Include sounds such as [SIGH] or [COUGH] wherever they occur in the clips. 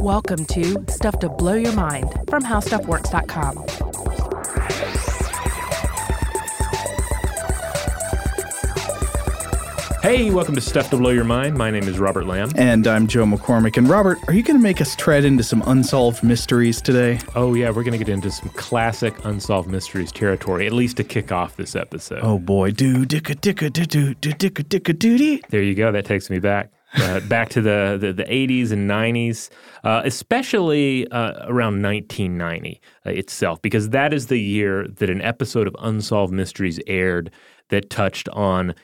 Welcome to Stuff to Blow Your Mind from HowStuffWorks.com. Hey, welcome to Stuff to Blow Your Mind. My name is Robert Lamb. And I'm Joe McCormick. And Robert, are you going to make us tread into some unsolved mysteries today? Oh, yeah, we're going to get into some classic unsolved mysteries territory, at least to kick off this episode. Oh, boy. Do, dicka, dicka, do, do, do, dicka, dicka, doody. There you go. That takes me back. Uh, back to the, the, the, 80s and 90s, uh, especially uh, around 1990 uh, itself, because that is the year that an episode of Unsolved Mysteries aired that touched on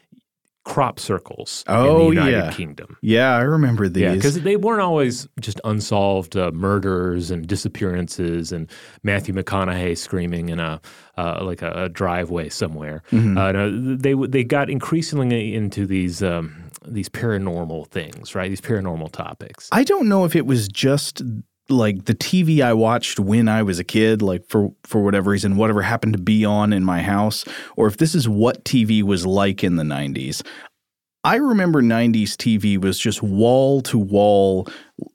crop circles oh, in the United yeah. Kingdom. Yeah, I remember these. Yeah, because they weren't always just unsolved uh, murders and disappearances and Matthew McConaughey screaming in a uh, like a, a, driveway somewhere. Mm-hmm. Uh, no, they they got increasingly into these. Um, these paranormal things, right? These paranormal topics. I don't know if it was just like the TV I watched when I was a kid, like for for whatever reason, whatever happened to be on in my house, or if this is what TV was like in the 90s. I remember 90s TV was just wall to wall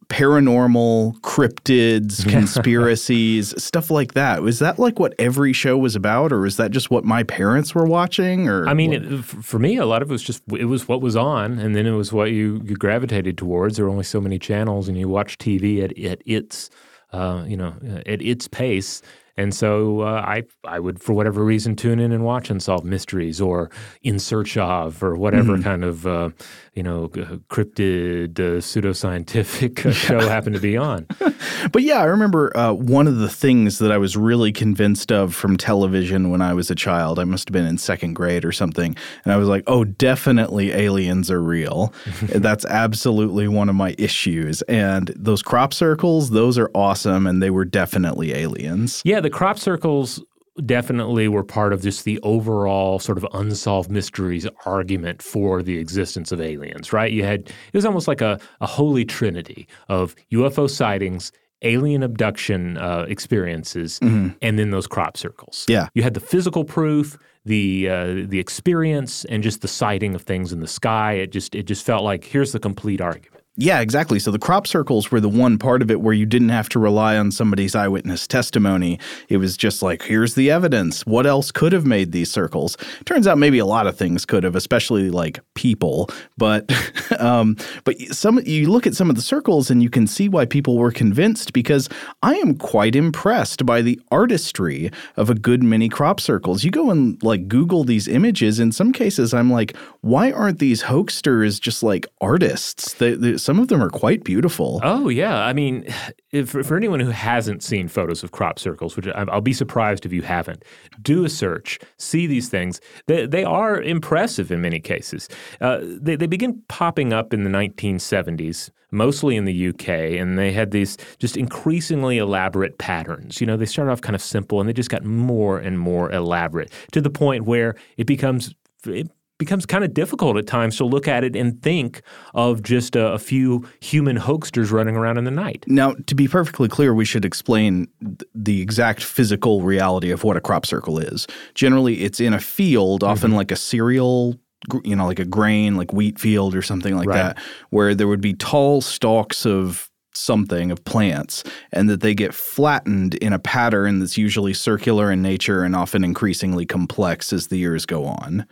paranormal, cryptids, [LAUGHS] conspiracies, stuff like that. Was that like what every show was about, or is that just what my parents were watching? Or I mean, it, for me, a lot of it was just it was what was on, and then it was what you you gravitated towards. There were only so many channels, and you watch TV at at its uh, you know at its pace. And so uh, I I would for whatever reason tune in and watch Unsolved Mysteries or In Search of or whatever mm-hmm. kind of uh, you know cryptid uh, pseudoscientific uh, show happened to be on. [LAUGHS] but yeah, I remember uh, one of the things that I was really convinced of from television when I was a child. I must have been in second grade or something, and I was like, oh, definitely aliens are real. [LAUGHS] That's absolutely one of my issues. And those crop circles, those are awesome, and they were definitely aliens. Yeah, the crop circles definitely were part of just the overall sort of unsolved mysteries argument for the existence of aliens, right? You had it was almost like a, a holy trinity of UFO sightings, alien abduction uh, experiences, mm-hmm. and then those crop circles. Yeah, you had the physical proof, the uh, the experience, and just the sighting of things in the sky. It just it just felt like here's the complete argument. Yeah, exactly. So the crop circles were the one part of it where you didn't have to rely on somebody's eyewitness testimony. It was just like, here's the evidence. What else could have made these circles? Turns out maybe a lot of things could have, especially like people. But [LAUGHS] um, but some you look at some of the circles and you can see why people were convinced because I am quite impressed by the artistry of a good many crop circles. You go and like Google these images. In some cases, I'm like, why aren't these hoaxsters just like artists? They, some of them are quite beautiful. Oh yeah, I mean, [SIGHS] if, for anyone who hasn't seen photos of crop circles, which I'll be surprised if you haven't, do a search, see these things. They, they are impressive in many cases. Uh, they, they begin popping up in the 1970s mostly in the UK, and they had these just increasingly elaborate patterns. You know, they started off kind of simple and they just got more and more elaborate to the point where it becomes it becomes kind of difficult at times to look at it and think of just a, a, few human hoaxsters running around in the night. Now, to be perfectly clear, we should explain th- the exact physical reality of what a crop circle is. Generally, it's in a field, often mm-hmm. like a cereal you know, like a grain, like wheat field or something like right. that, where there would be tall stalks of something of plants and that they get flattened in a pattern that's usually circular in nature and often increasingly complex as the years go on.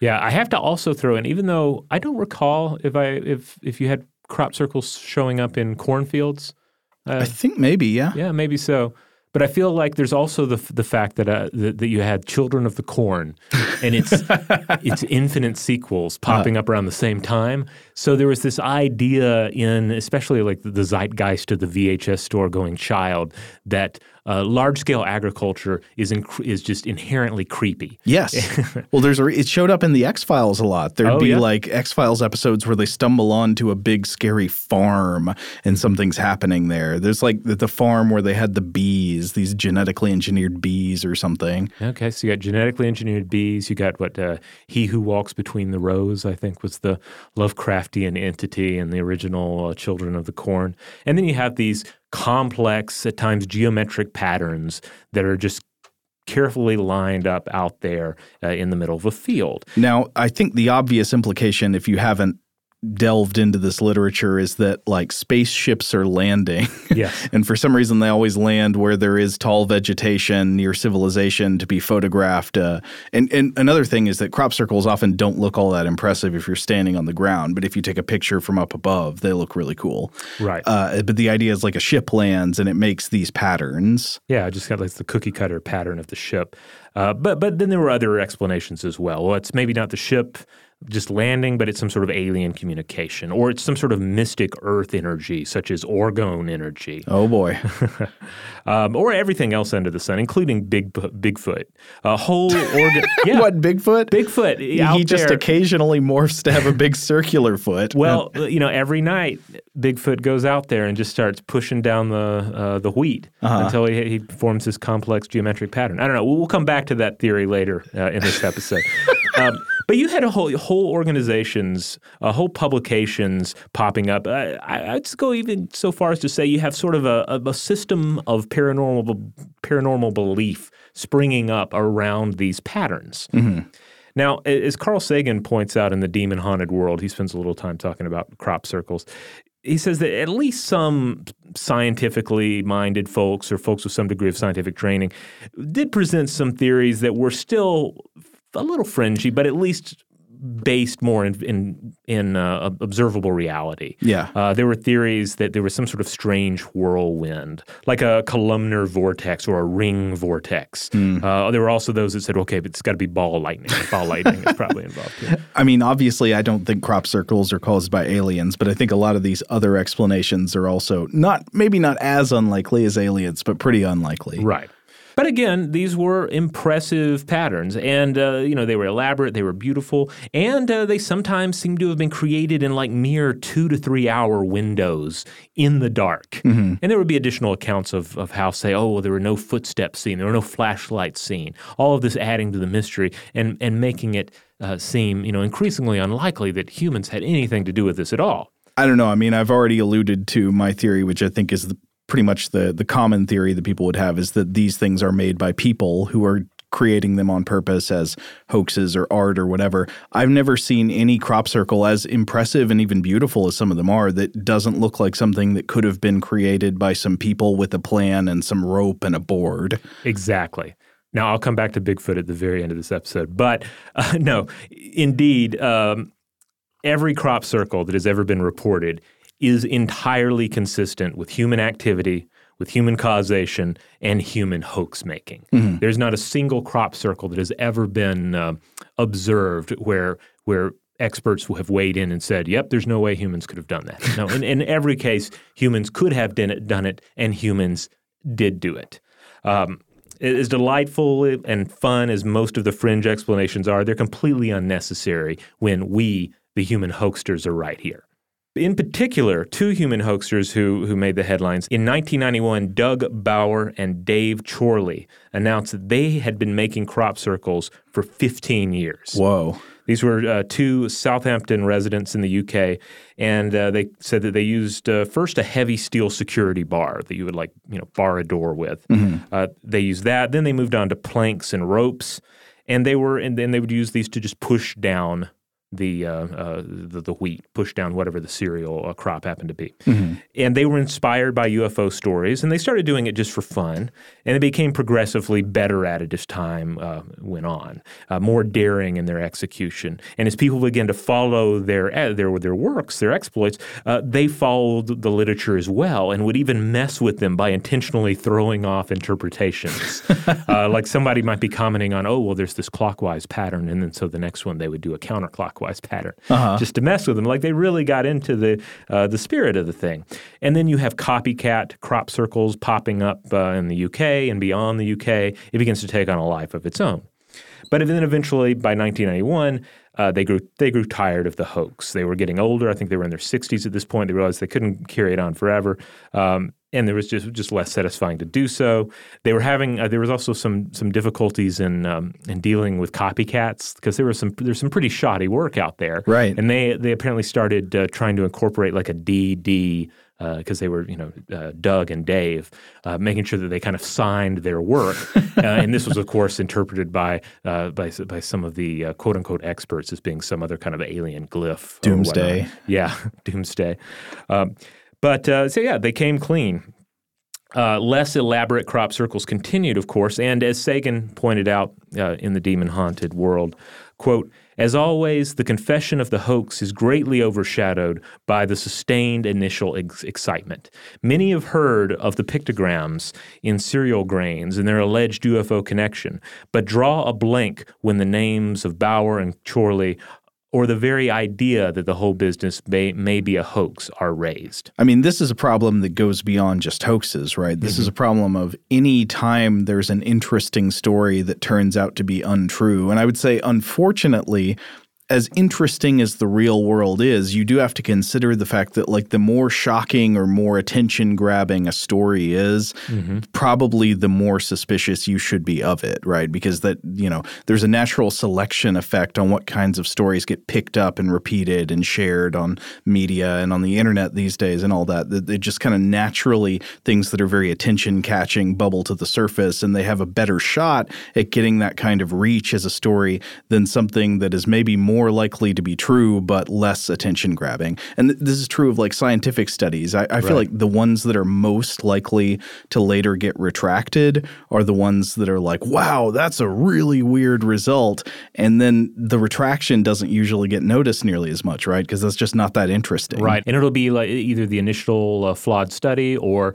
Yeah, I have to also throw in, even though I don't recall if I if if you had crop circles showing up in cornfields. Uh, I think maybe, yeah. Yeah, maybe so. But I feel like there's also the the fact that uh, that, that you had Children of the Corn, and it's [LAUGHS] it's infinite sequels popping uh, up around the same time. So there was this idea in, especially like the, the zeitgeist of the VHS store going child, that uh, large scale agriculture is inc- is just inherently creepy. Yes. [LAUGHS] well, there's a, it showed up in the X Files a lot. There'd oh, be yeah? like X Files episodes where they stumble onto a big scary farm and something's happening there. There's like the, the farm where they had the bees, these genetically engineered bees or something. Okay, so you got genetically engineered bees. You got what uh, He Who Walks Between the Rows, I think, was the Lovecraftian entity in the original uh, Children of the Corn, and then you have these complex, at times geometric patterns that are just carefully lined up out there uh, in the middle of a field. Now, I think the obvious implication, if you haven't delved into this literature is that like spaceships are landing. [LAUGHS] Yes. and for some reason, they always land where there is tall vegetation near civilization to be photographed. Uh, and, and another thing is that crop circles often don't look all that impressive if you're standing on the ground, but if you take a picture from up above, they look really cool. Right. Uh, but the idea is like a ship lands and it makes these patterns. Yeah, I just got like the cookie cutter pattern of the ship. Uh, but but then there were other explanations as well. Well, it's maybe not the ship just landing, but it's some sort of alien communication, or it's some sort of mystic Earth energy, such as orgone energy, Oh boy. [LAUGHS] um, or everything else under the sun, including Big Bigfoot. A whole [LAUGHS] organ. Yeah, what, Bigfoot? Bigfoot. he just there. occasionally morphs to have a big circular foot. [LAUGHS] Well, you know, every night Bigfoot goes out there and just starts pushing down the uh, the wheat Uh-huh. until he, he forms this complex geometric pattern. I don't know. We'll, we'll come back to that theory later uh, in this episode. um, but you had a whole whole organizations, uh, whole publications popping up. I, I, I'd go even so far as to say you have sort of a, a, a system of paranormal paranormal belief springing up around these patterns. Now, as Carl Sagan points out in The Demon Haunted World, he spends a little time talking about crop circles. He says that at least some scientifically minded folks or folks with some degree of scientific training did present some theories that were still a little fringy, but at least based more in in, in uh, observable reality. Yeah. Uh, there were theories that there was some sort of strange whirlwind, like a columnar vortex or a ring vortex. Uh, there were also those that said, okay, but it's got to be ball lightning. Ball lightning is probably involved. Here. [LAUGHS] I mean, obviously, I don't think crop circles are caused by aliens, but I think a lot of these other explanations are also not, maybe not as unlikely as aliens, but pretty unlikely. Right. But again, these were impressive patterns, and uh, you know they were elaborate, they were beautiful, and uh, they sometimes seem to have been created in like mere two to three hour windows in the dark. And there would be additional accounts of, of how, say, oh, well, there were no footsteps seen, there were no flashlights seen. All of this adding to the mystery and and making it uh, seem you know increasingly unlikely that humans had anything to do with this at all. I don't know. I mean, I've already alluded to my theory, which I think is the, pretty much the the common theory that people would have is that these things are made by people who are creating them on purpose as hoaxes or art or whatever. I've never seen any crop circle as impressive and even beautiful as some of them are that doesn't look like something that could have been created by some people with a plan and some rope and a board. Exactly. Now I'll come back to Bigfoot at the very end of this episode, but uh, [LAUGHS] no, indeed, um, every crop circle that has ever been reported is entirely consistent with human activity, with human causation, and human hoax making. There's not a single crop circle that has ever been uh, observed where where experts have weighed in and said, "Yep, there's no way humans could have done that." No, in, in every case, humans could have done it, done it, and humans did do it. Um, as delightful and fun as most of the fringe explanations are, they're completely unnecessary when we, the human hoaxsters, are right here. In particular, two human hoaxers who, who made the headlines. In 1991, Doug Bower and Dave Chorley announced that they had been making crop circles for 15 years. Whoa. These were uh, two Southampton residents in the UK, and uh, they said that they used uh, first a heavy steel security bar that you would like, you know, bar a door with. Uh, they used that. Then they moved on to planks and ropes, and they were, and then they would use these to just push down the uh, uh, the, the wheat, push down whatever the cereal uh, crop happened to be. And they were inspired by UFO stories, and they started doing it just for fun. And they became progressively better at it as time uh, went on, uh, more daring in their execution. And as people began to follow their uh, their their works, their exploits, uh, they followed the literature as well, and would even mess with them by intentionally throwing off interpretations. [LAUGHS] uh, like somebody might be commenting on, "Oh, well, there's this clockwise pattern," and then so the next one they would do a counterclockwise pattern just to mess with them. Like they really got into the uh, the spirit of the thing. And then you have copycat crop circles popping up uh, in the UK and beyond the UK. It begins to take on a life of its own. But then eventually, by 1991, uh, they grew they grew tired of the hoax. They were getting older. I think they were in their 60s at this point. They realized they couldn't carry it on forever. Um, and there was just just less satisfying to do so. They were having uh, there was also some some difficulties in um, in dealing with copycats because there was some there's some pretty shoddy work out there, Right. And they they apparently started uh, trying to incorporate like a DD because they were you know uh, Doug and Dave uh, making sure that they kind of signed their work, [LAUGHS] uh, and this was of course interpreted by uh, by by some of the uh, quote unquote experts as being some other kind of alien glyph, Doomsday. Yeah, [LAUGHS] doomsday. Um, but uh, so yeah, they came clean. Uh, less elaborate crop circles continued, of course, and as Sagan pointed out uh, in the demon haunted world, quote, as always, the confession of the hoax is greatly overshadowed by the sustained initial ex- excitement. Many have heard of the pictograms in cereal grains and their alleged UFO connection, but draw a blank when the names of Bower and Chorley or the very idea that the whole business may, may be a hoax are raised. I mean, this is a problem that goes beyond just hoaxes, right? This is mm-hmm. a problem of any time there's an interesting story that turns out to be untrue. And I would say, unfortunately, as interesting as the real world is, you do have to consider the fact that, like, the more shocking or more attention grabbing a story is, mm-hmm. probably the more suspicious you should be of it, right? Because that, you know, there's a natural selection effect on what kinds of stories get picked up and repeated and shared on media and on the internet these days and all that. That They just kind of naturally, things that are very attention catching bubble to the surface and they have a better shot at getting that kind of reach as a story than something that is maybe more likely to be true but less attention grabbing. And th- this is true of like scientific studies. I, I feel Right. like the ones that are most likely to later get retracted are the ones that are like, wow, that's a really weird result. And then the retraction doesn't usually get noticed nearly as much, right? Because that's just not that interesting. Right. And it'll be like either the initial uh, flawed study or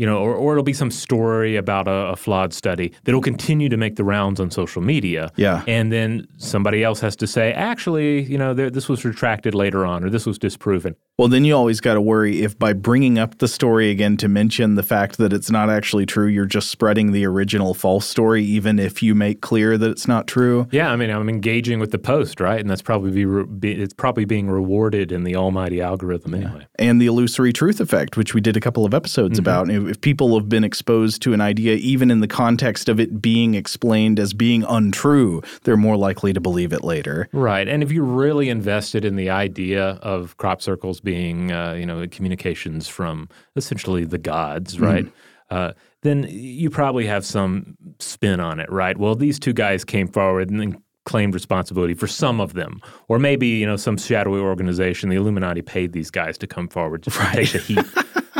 you know, or, or it'll be some story about a, a flawed study that'll continue to make the rounds on social media. Yeah. And then somebody else has to say, actually, you know, there, this was retracted later on or this was disproven. Well, then you always got to worry if by bringing up the story again to mention the fact that it's not actually true, you're just spreading the original false story, even if you make clear that it's not true. Yeah, I mean, I'm engaging with the post, right? And that's probably be, re- be it's probably being rewarded in the almighty algorithm anyway. and the illusory truth effect, which we did a couple of episodes Mm-hmm. about. If, people have been exposed to an idea, even in the context of it being explained as being untrue, they're more likely to believe it later. Right, and if you're really invested in the idea of crop circles being, uh, you know, communications from essentially the gods, right? Uh, then you probably have some spin on it, right? Well, these two guys came forward and then claimed responsibility for some of them, or maybe you know some shadowy organization, the Illuminati, paid these guys to come forward to [LAUGHS] take the heat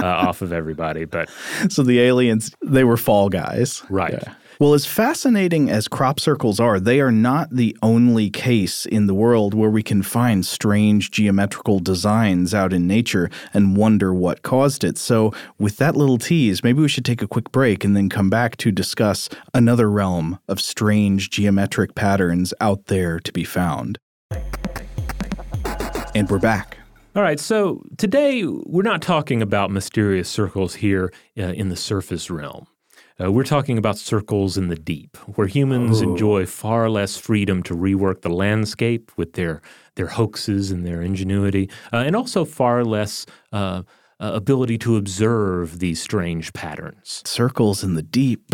uh, off of everybody. But [LAUGHS] So the aliens, they were fall guys. right. Well, as fascinating as crop circles are, they are not the only case in the world where we can find strange geometrical designs out in nature and wonder what caused it. So, with that little tease, maybe we should take a quick break and then come back to discuss another realm of strange geometric patterns out there to be found. And we're back. All right, so today we're not talking about mysterious circles here uh, in the surface realm. Uh, we're talking about circles in the deep, where humans enjoy far less freedom to rework the landscape with their their hoaxes and their ingenuity, uh, and also far less uh, uh, ability to observe these strange patterns. Circles in the deep.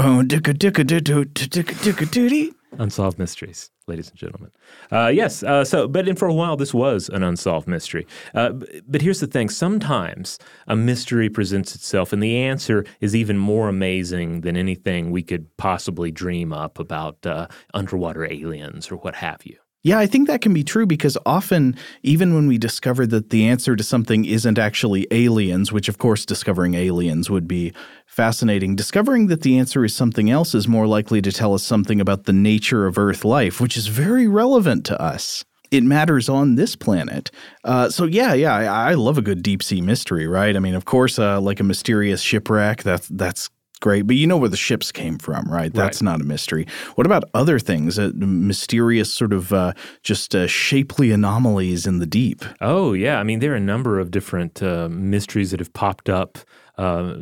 Unsolved mysteries, ladies and gentlemen. Uh, yes. Uh, so, but for a while, this was an unsolved mystery. Uh, but here's the thing: sometimes a mystery presents itself, and the answer is even more amazing than anything we could possibly dream up about uh, underwater aliens or what have you. Yeah, I think that can be true because often, even when we discover that the answer to something isn't actually aliens, which of course discovering aliens would be fascinating, discovering that the answer is something else is more likely to tell us something about the nature of Earth life, which is very relevant to us. It matters on this planet. Uh, so yeah, yeah, I, I love a good deep sea mystery, right? I mean, of course, uh, like a mysterious shipwreck. That's that's great, but you know where the ships came from, right? That's not a mystery. What about other things? Uh, mysterious sort of uh, just uh, shapely anomalies in the deep. Oh, yeah. I mean, there are a number of different uh, mysteries that have popped up uh,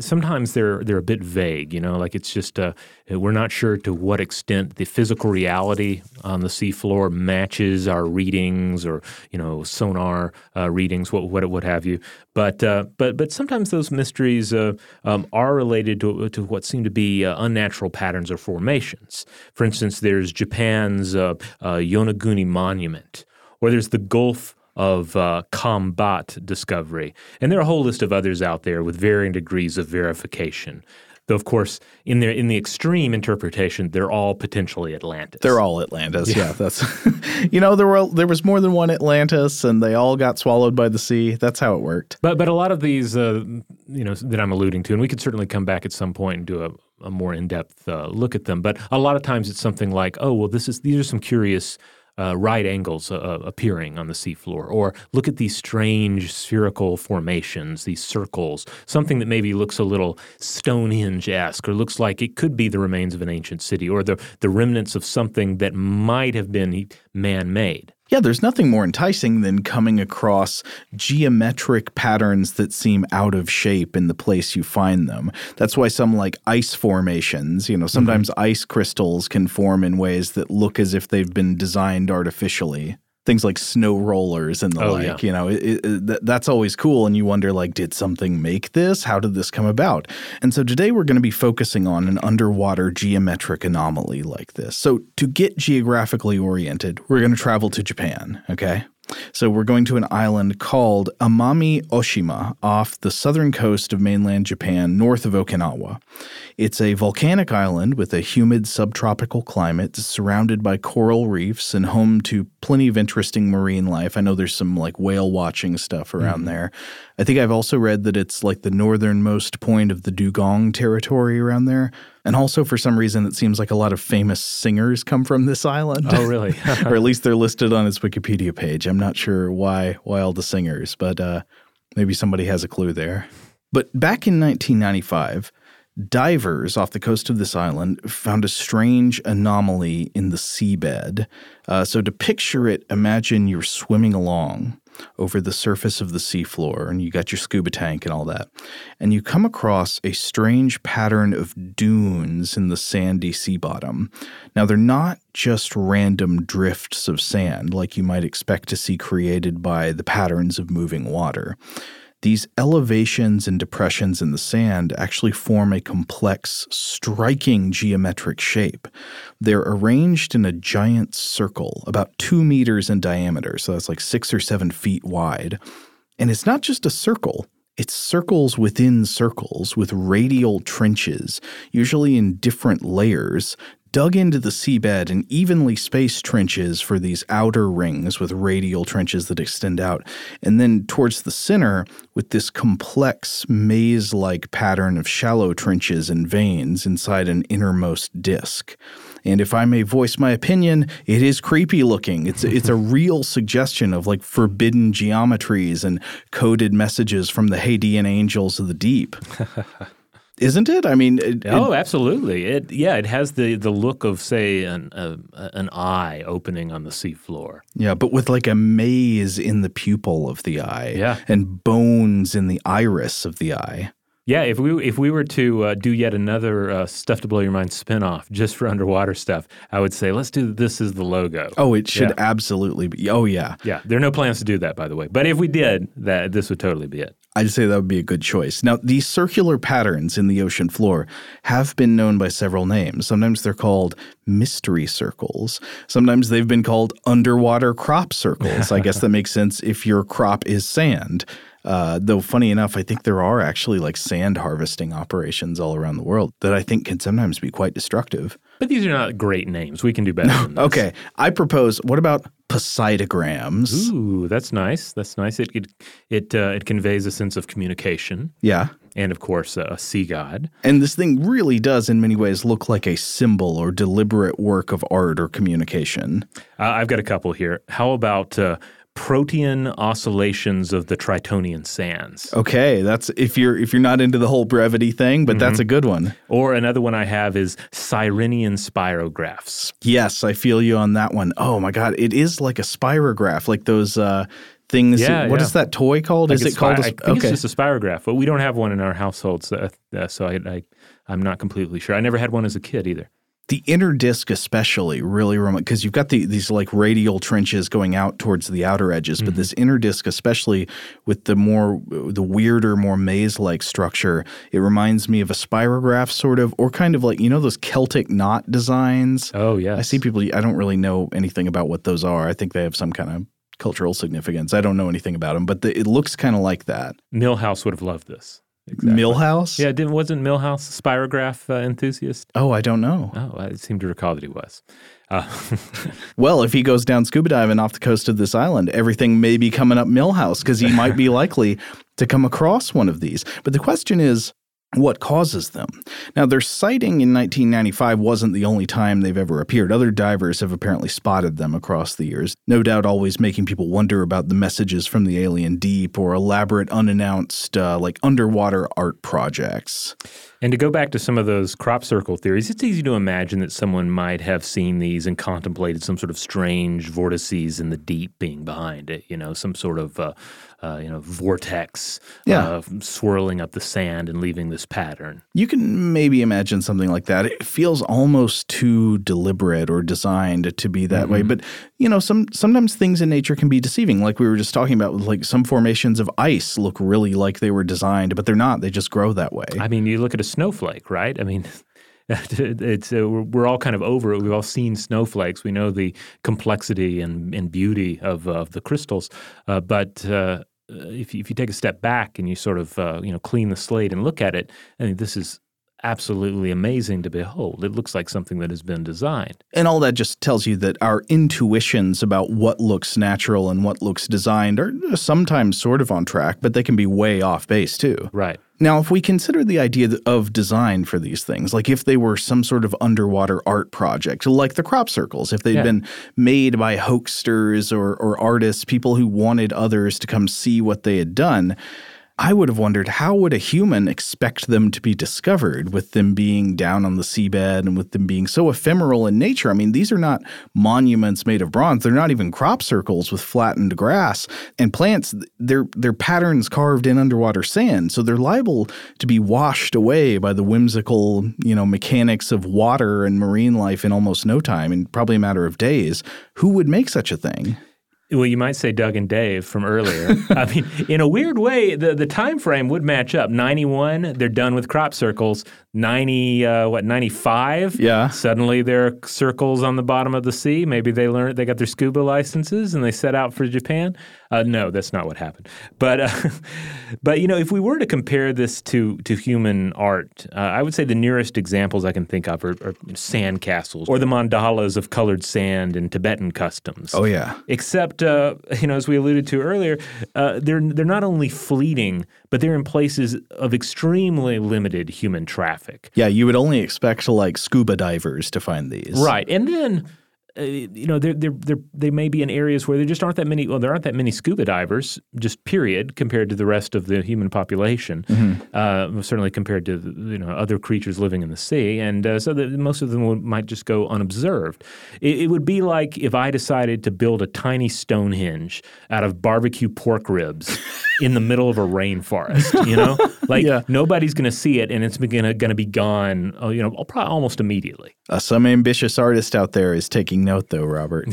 sometimes they're they're a bit vague. You know, like it's just uh, we're not sure to what extent the physical reality on the seafloor matches our readings or you know sonar uh, readings, what what what have you. But uh, but but sometimes those mysteries uh, um, are related to to what seem to be unnatural patterns or formations. For instance, there's Japan's Yonaguni Monument, or there's the Gulf of uh, Khambhat discovery. And there are a whole list of others out there with varying degrees of verification. Though, of course, in the in the extreme interpretation, they're all potentially Atlantis. They're all Atlantis. Yeah, yeah that's [LAUGHS] you know there were there was more than one Atlantis, and they all got swallowed by the sea. That's how it worked. But but a lot of these, uh, you know, that I'm alluding to, and we could certainly come back at some point and do a, a more in depth uh, look at them. But a lot of times it's something like, oh well, this is these are some curious uh, right angles uh, uh, appearing on the seafloor, or look at these strange spherical formations, these circles, something that maybe looks a little Stonehenge esque, or looks like it could be the remains of an ancient city, or the, the remnants of something that might have been man made. Yeah, there's nothing more enticing than coming across geometric patterns that seem out of shape in the place you find them. That's why some like ice formations, you know, sometimes mm-hmm. ice crystals can form in ways that look as if they've been designed artificially things like snow rollers and the oh, like. Yeah. You know, it, it, that's always cool. And you wonder, like, did something make this? How did this come about? And so today we're going to be focusing on an underwater geometric anomaly like this. So to get geographically oriented, we're going to travel to Japan. Okay. So we're going to an island called Amami Oshima off the southern coast of mainland Japan, north of Okinawa. It's a volcanic island with a humid subtropical climate surrounded by coral reefs and home to plenty of interesting marine life. I know there's some like whale watching stuff around mm-hmm. there. I think I've also read that it's like the northernmost point of the dugong territory around there. And also, for some reason, it seems like a lot of famous singers come from this island. Oh, really? [LAUGHS] or at least they're listed on its Wikipedia page. I'm not sure why why all the singers, but uh, maybe somebody has a clue there. But back in 1995, divers off the coast of this island found a strange anomaly in the seabed. Uh, so, to picture it, imagine you're swimming along over the surface of the seafloor and you got your scuba tank and all that. And you come across a strange pattern of dunes in the sandy sea bottom. Now, they're not just random drifts of sand like you might expect to see created by the patterns of moving water. These elevations and depressions in the sand actually form a complex, striking geometric shape. They're arranged in a giant circle, about two meters in diameter, so that's like six or seven feet wide. And it's not just a circle, it's circles within circles with radial trenches, usually in different layers, dug into the seabed in evenly spaced trenches for these outer rings with radial trenches that extend out, and then towards the center with this complex maze like pattern of shallow trenches and veins inside an innermost disk. And if I may voice my opinion, it is creepy looking. It's [LAUGHS] it's a real suggestion of like forbidden geometries and coded messages from the Hadean angels of the deep. [LAUGHS] isn't it? I mean, it, oh, it, absolutely. It yeah, it has the the look of say an an eye opening on the seafloor. Yeah, but with like a maze in the pupil of the eye. Yeah, and bones in the iris of the eye. Yeah, if we if we were to uh, do yet another uh, stuff to blow your mind spinoff just for underwater stuff, I would say let's do this as the logo. Oh, it should yeah. absolutely be. Oh yeah, yeah. There are no plans to do that, by the way. But if we did, that this would totally be it. I'd say that would be a good choice. Now, these circular patterns in the ocean floor have been known by several names. Sometimes they're called mystery circles. Sometimes they've been called underwater crop circles. I guess that makes sense if your crop is sand. Uh, though funny enough, I think there are actually like sand harvesting operations all around the world that I think can sometimes be quite destructive. But these are not great names. We can do better. [LAUGHS] Okay, I propose. What about Poseidograms? Ooh, that's nice. That's nice. It it it, uh, it conveys a sense of communication. Yeah, and of course uh, a sea god. And this thing really does, in many ways, look like a symbol or deliberate work of art or communication. Uh, I've got a couple here. How about uh, protean oscillations of the Tritonian sands. Okay, that's if you're if you're not into the whole brevity thing, but mm-hmm. that's a good one. Or another one I have is Sirenian spirographs. Yes, I feel you on that one. Oh my god, it is like a spirograph, like those uh things. Yeah, what yeah. is that toy called? Like is it called? a, I think okay. it's just a spirograph, but we don't have one in our household, so, uh, so I, I, I'm not completely sure. I never had one as a kid either. The inner disc especially really remote because you've got the, these like radial trenches going out towards the outer edges but mm-hmm. this inner disc especially with the more the weirder more maze-like structure it reminds me of a spirograph sort of or kind of like you know those celtic knot designs? Oh yeah i see people i don't really know anything about what those are. I think they have some kind of cultural significance. I don't know anything about them but the, it looks kind of like that. Milhouse would have loved this. Exactly. milhouse Yeah, didn't wasn't Milhouse a spirograph uh, enthusiast? oh i don't know Oh, I seem to recall that he was. Uh, [LAUGHS] Well, if he goes down scuba diving off the coast of this island, everything may be coming up Milhouse because he might be [LAUGHS] likely to come across one of these. But the question is, what causes them? Now, their sighting in 1995 wasn't the only time they've ever appeared. Other divers have apparently spotted them across the years, no doubt always making people wonder about the messages from the alien deep or elaborate, unannounced, uh, like underwater art projects. And to go back to some of those crop circle theories, it's easy to imagine that someone might have seen these and contemplated some sort of strange vortices in the deep being behind it. You know, some sort of uh, uh, you know vortex Yeah. uh, swirling up the sand and leaving this pattern. You can maybe imagine something like that. It feels almost too deliberate or designed to be that way. But you know, some sometimes things in nature can be deceiving. Like we were just talking about, like some formations of ice look really like they were designed, but they're not. They just grow that way. I mean, you look at a snowflake, right? I mean. [LAUGHS] It's uh, we're all kind of over it. We've all seen snowflakes. We know the complexity and, and beauty of, of the crystals, uh, but uh, if you, if you take a step back and you sort of uh, you know clean the slate and look at it, I mean, this is absolutely amazing to behold. It looks like something that has been designed. And all that just tells you that our intuitions about what looks natural and what looks designed are sometimes sort of on track, but they can be way off base too. Right. Now, if we consider the idea of design for these things, like if they were some sort of underwater art project, like the crop circles, if they'd Yeah. been made by hoaxsters or, or artists, people who wanted others to come see what they had done, I would have wondered how would a human expect them to be discovered with them being down on the seabed and with them being so ephemeral in nature? I mean, these are not monuments made of bronze. They're not even crop circles with flattened grass and plants. They're they're patterns carved in underwater sand, so they're liable to be washed away by the whimsical, you know, mechanics of water and marine life in almost no time, in probably a matter of days. Who would make such a thing? Well, you might say Doug and Dave from earlier. [LAUGHS] I mean, in a weird way, the, the time frame would match up. 91, they're done with crop circles. 90, uh, what, 95? Yeah. Suddenly there are circles on the bottom of the sea. Maybe they learned, they got their scuba licenses and they set out for Japan. Uh, no, that's not what happened. But, uh, [LAUGHS] but you know, if we were to compare this to, to human art, uh, I would say the nearest examples I can think of are, are sand castles or the mandalas of colored sand in Tibetan customs. Oh yeah. Except, uh, [LAUGHS] you know, as we alluded to earlier, uh, they're they're not only fleeting, but they're in places of extremely limited human traffic. Yeah, you would only expect like scuba divers to find these. Right, and then. Uh, you know, they're, they're, they may be in areas where there just aren't that many. Well, there aren't that many scuba divers, just period, compared to the rest of the human population. Uh, certainly compared to you know other creatures living in the sea, and uh, so that most of them would, might just go unobserved. It, it would be like if I decided to build a tiny Stonehenge out of barbecue pork ribs [LAUGHS] in the middle of a rainforest. You know, [LAUGHS] like Yeah. nobody's nobody's going to see it, and it's going to be gone. uh, You know, probably almost immediately. Uh, some ambitious artist out there is taking note, though, Robert.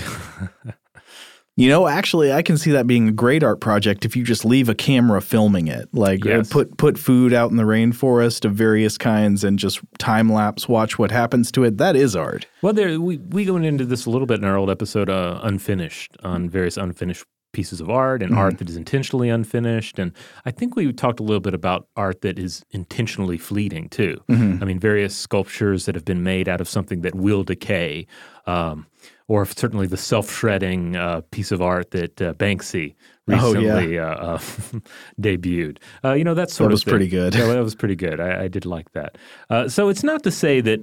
you know, actually, I can see that being a great art project if you just leave a camera filming it. Like, Yes. put put food out in the rainforest of various kinds and just time lapse watch what happens to it. That is art. Well, there we we went into this a little bit in our old episode, uh, unfinished, on various unfinished pieces of art and art that is intentionally unfinished, and I think we talked a little bit about art that is intentionally fleeting too. I mean, various sculptures that have been made out of something that will decay. Um, or certainly the self-shredding uh, piece of art that uh, Banksy Oh, yeah. recently uh, uh, [LAUGHS] debuted. Uh, you know, that sort was of thing. pretty good. Yeah, that was pretty good. I, I did like that. Uh, so it's not to say that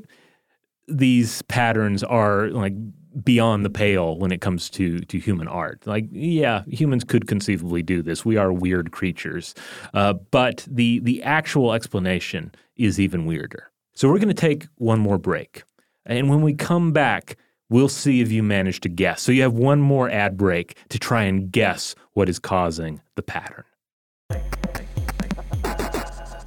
these patterns are like beyond the pale when it comes to to human art. Like, yeah, humans could conceivably do this. We are weird creatures, uh, but the the actual explanation is even weirder. So we're going to take one more break, and when we come back. We'll see if you manage to guess. So you have one more ad break to try and guess what is causing the pattern.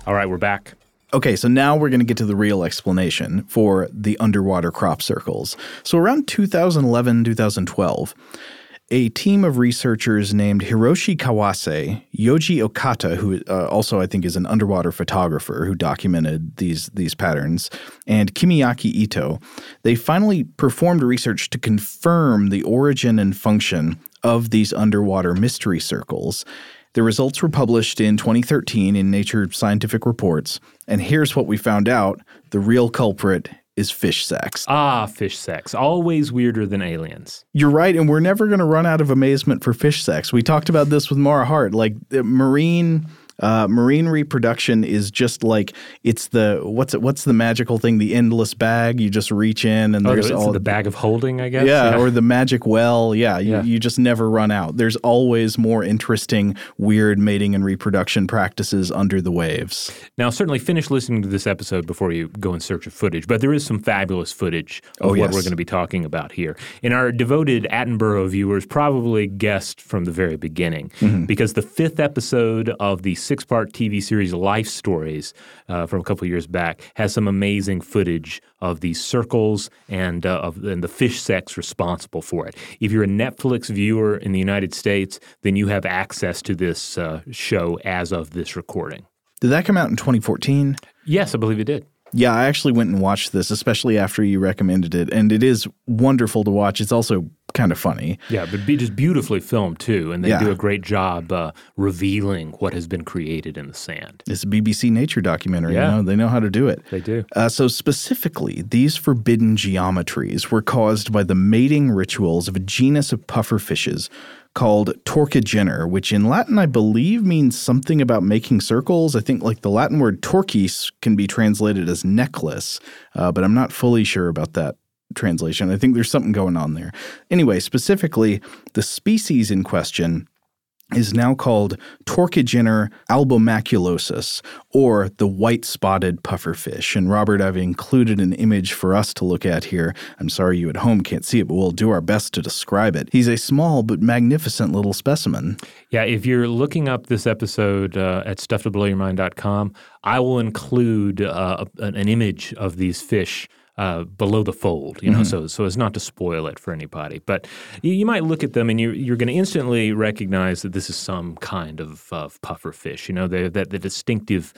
All right, we're back. Okay, so now we're going to get to the real explanation for the underwater crop circles. So around 2011, 2012, a team of researchers named Hiroshi Kawase, Yoji Okata, who uh, also I think is an underwater photographer who documented these these patterns, and Kimiaki Ito, they finally performed research to confirm the origin and function of these underwater mystery circles. The results were published in 2013 in Nature Scientific Reports, and here's what we found out: the real culprit is fish sex. Ah, fish sex. Always weirder than aliens. You're right, and we're never going to run out of amazement for fish sex. We talked about this with Mara Hart. Like marine uh, marine reproduction is just like it's the what's it? What's the magical thing? The endless bag. You just reach in and Oh, there's all the bag of holding, I guess. yeah, or the magic well. Yeah, you, Yeah. you just never run out. There's always more interesting, weird mating and reproduction practices under the waves. Now, certainly finish listening to this episode before you go in search of footage, but there is some fabulous footage of Oh, what yes. we're going to be talking about here. And our devoted Attenborough viewers probably guessed from the very beginning Mm-hmm. because the fifth episode of the six part TV series Life Stories uh, from a couple years back has some amazing footage of these circles and, uh, of, and the fish sex responsible for it. If you're a Netflix viewer in the United States, then you have access to this uh, show as of this recording. Did that come out in 2014? Yes, I believe it did. Yeah, I actually went and watched this, especially after you recommended it, and it is wonderful to watch. It's also kind of funny. Yeah, but be just beautifully filmed too, and they Yeah. do a great job uh, revealing what has been created in the sand. It's a BBC Nature documentary. Yeah. You know, they know how to do it. They do. Uh, so, specifically, these forbidden geometries were caused by the mating rituals of a genus of pufferfishes called Torquigener, which in Latin I believe means something about making circles. I think like the Latin word torquis can be translated as necklace, uh, but I'm not fully sure about that translation. I think there's something going on there. Anyway, specifically, the species in question is now called Torquigener albomaculosus, or the white spotted pufferfish. And Robert, I've included an image for us to look at here. I'm sorry you at home can't see it, but we'll do our best to describe it. He's a small but magnificent little specimen. Yeah, if you're looking up this episode uh, at stufftoblowyourmind.com, I will include uh, an image of these fish. Uh, below the fold, you know, so so as not to spoil it for anybody. But you, you might look at them and you're you're going to instantly recognize that this is some kind of, of puffer fish. You know, they that the distinctive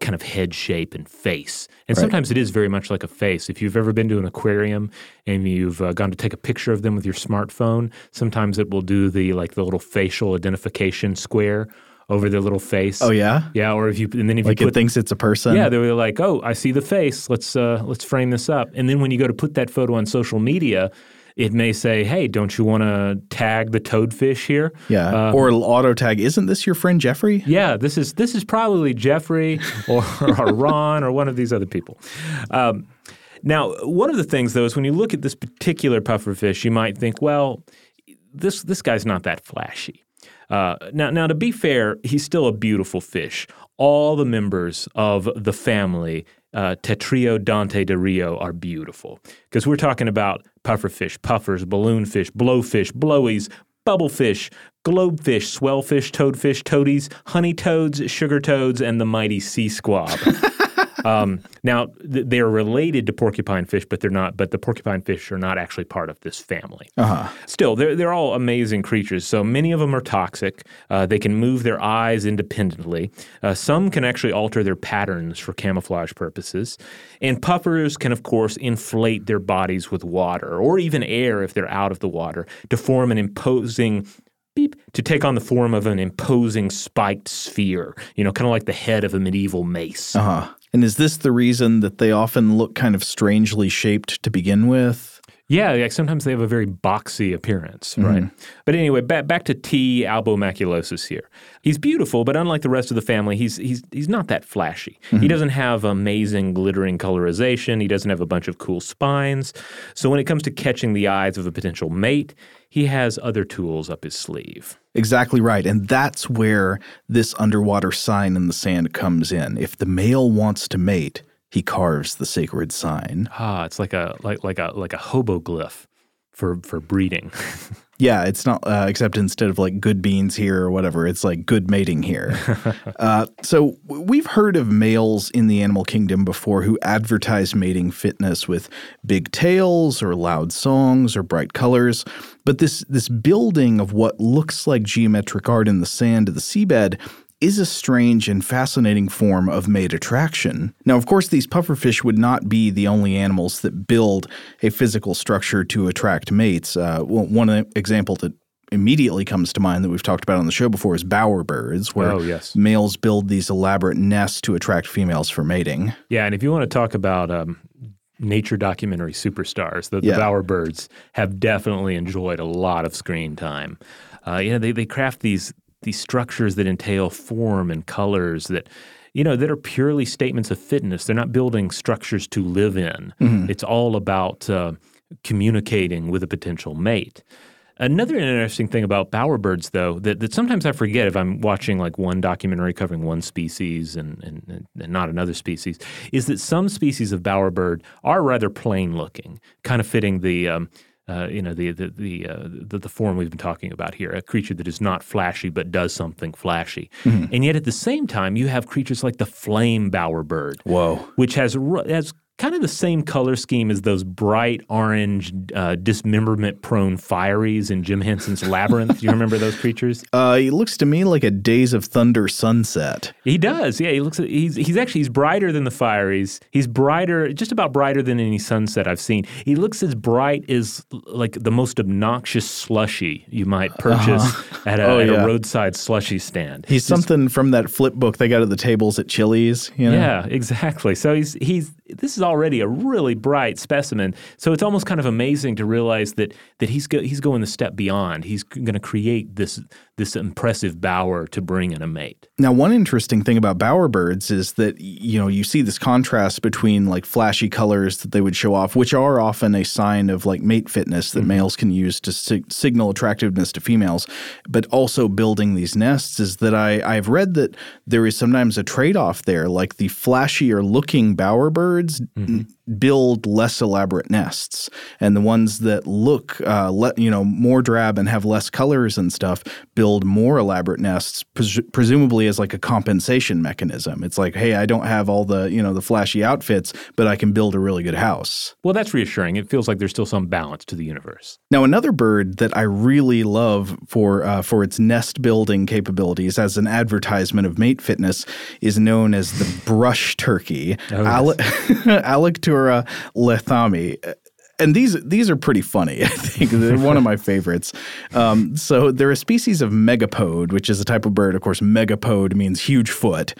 kind of head shape and face. And sometimes it is very much like a face. If you've ever been to an aquarium and you've uh, gone to take a picture of them with your smartphone, sometimes it will do the like the little facial identification square over their little face. Oh, yeah? yeah. Or if you and then if Like you it thinks it's a person? yeah, they were like, "Oh, I see the face. Let's uh, let's frame this up." And then when you go to put that photo on social media, it may say, "Hey, don't you want to tag the toadfish here?" Yeah. or auto tag, isn't this your friend Jeffrey? Yeah, this is this is probably Jeffrey [LAUGHS] or, or Ron or one of these other people. Um, now, one of the things though is when you look at this particular pufferfish, you might think, well, this this guy's not that flashy. Uh, now, now to be fair, he's still a beautiful fish. All the members of the family uh, Tetraodontidae are beautiful because we're talking about pufferfish, puffers, balloonfish, blowfish, blowies, bubblefish, globefish, swellfish, toadfish, toadies, honey toads, sugar toads, and the mighty sea squab. [LAUGHS] um, now th- they are related to porcupine fish, but they're not. But the porcupine fish are not actually part of this family. Uh-huh. Still, they're they're all amazing creatures. So many of them are toxic. Uh, they can move their eyes independently. Uh, some can actually alter their patterns for camouflage purposes. And puffers can, of course, inflate their bodies with water or even air if they're out of the water to form an imposing beep to take on the form of an imposing spiked sphere. You know, kind of like the head of a medieval mace. Uh-huh. And is this the reason that they often look kind of strangely shaped to begin with? Yeah, like sometimes they have a very boxy appearance, mm-hmm. right? But anyway, back back to T. albomaculosus here. He's beautiful, but unlike the rest of the family, he's he's he's not that flashy. He mm-hmm. doesn't have amazing glittering colorization. He doesn't have a bunch of cool spines. So when it comes to catching the eyes of a potential mate, he has other tools up his sleeve. Exactly right. And that's where this underwater sign in the sand comes in. If the male wants to mate, he carves the sacred sign. Ah, it's like a like like a like a hoboglyph. for for breeding. [LAUGHS] Yeah, it's not, uh, except instead of like good beans here or whatever, it's like good mating here. [LAUGHS] uh, so we've heard of males in the animal kingdom before who advertise mating fitness with big tails or loud songs or bright colors. But this, this building of what looks like geometric art in the sand of the seabed is a strange and fascinating form of mate attraction. Now, of course, these pufferfish would not be the only animals that build a physical structure to attract mates. Uh, one example that immediately comes to mind that we've talked about on the show before is bowerbirds, where oh, yes. males build these elaborate nests to attract females for mating. Yeah, and if you want to talk about um, nature documentary superstars, the, the yeah. bowerbirds have definitely enjoyed a lot of screen time. Uh, you know, they, they craft these these structures that entail form and colors that you know that are purely statements of fitness. They're not building structures to live in. Mm-hmm. It's all about uh, communicating with a potential mate. Another interesting thing about bowerbirds, though, that, that sometimes I forget if I'm watching like one documentary covering one species and, and, and not another species, is that some species of bowerbird are rather plain looking, kind of fitting the um, uh, you know the the the, uh, the, the form we've been talking about here, a creature that is not flashy but does something flashy, mm-hmm. and yet at the same time you have creatures like the flame bowerbird, whoa, which has has kind of the same color scheme as those bright orange, uh, dismemberment prone fireys in Jim Henson's Labyrinth. Do you remember those creatures? [LAUGHS] Uh, he looks to me like a Days of Thunder sunset. He does. Yeah, he looks. He's he's actually he's brighter than the fireys. He's brighter, just about brighter than any sunset I've seen. He looks as bright as like the most obnoxious slushy you might purchase uh-huh. [LAUGHS] at, a, oh, at yeah. a, roadside slushy stand. He's something from that flip book they got at the tables at Chili's. You know? Yeah, exactly. So he's he's this is already a really bright specimen. So it's almost kind of amazing to realize that that he's go, he's going the step beyond. He's going to create this this impressive bower to bring in a mate. Now, one interesting thing about bowerbirds is that you know you see this contrast between like flashy colors that they would show off, which are often a sign of like mate fitness that mm-hmm. males can use to sig- signal attractiveness to females, but also building these nests. Is that I I've read that there is sometimes a trade off there, like the flashier looking bowerbirds. Mm-hmm build less elaborate nests, and the ones that look, uh, le- you know, more drab and have less colors and stuff build more elaborate nests, pres- presumably as like a compensation mechanism. It's like, hey, I don't have all the you know the flashy outfits, but I can build a really good house. Well, that's reassuring. It feels like there's still some balance to the universe. Now, another bird that I really love for uh, for its nest building capabilities as an advertisement of mate fitness is known as the brush turkey. Oh, yes. [LAUGHS] Alectura lathami and these these are pretty funny. [LAUGHS] I think they're one of my favorites. Um, so they're a species of megapode, which is a type of bird. Of course, megapode means huge foot.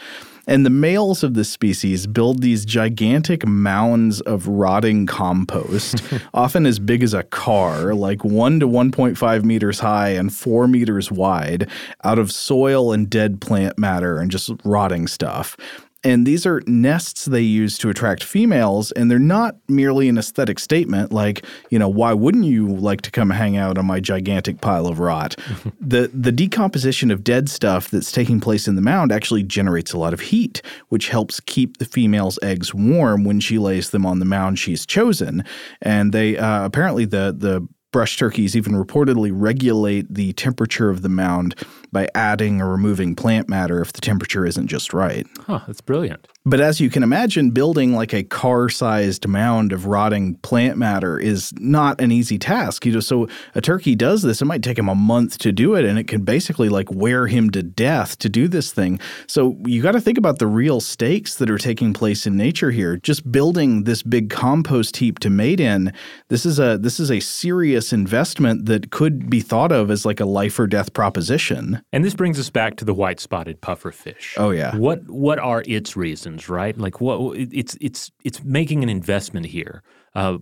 And the males of this species build these gigantic mounds of rotting compost, [LAUGHS] often as big as a car, like 1 to 1.5 meters high and 4 meters wide, out of soil and dead plant matter and just rotting stuff. And these are nests they use to attract females, and they're not merely an aesthetic statement like, you know, why wouldn't you like to come hang out on my gigantic pile of rot? [LAUGHS] the the decomposition of dead stuff that's taking place in the mound actually generates a lot of heat, which helps keep the female's eggs warm when she lays them on the mound she's chosen. And they uh, apparently the the brush turkeys even reportedly regulate the temperature of the mound by adding or removing plant matter if the temperature isn't just right. Huh, that's brilliant. But as you can imagine, building like a car-sized mound of rotting plant matter is not an easy task. You know, so a turkey does this, it might take him a month to do it, and it can basically like wear him to death to do this thing. So you got to think about the real stakes that are taking place in nature here. Just building this big compost heap to mate in, this is a this is a serious investment that could be thought of as like a life or death proposition. And this brings us back to the white-spotted pufferfish. Oh yeah. What what are its reasons? right? Like what it's it's it's making an investment here. Uh,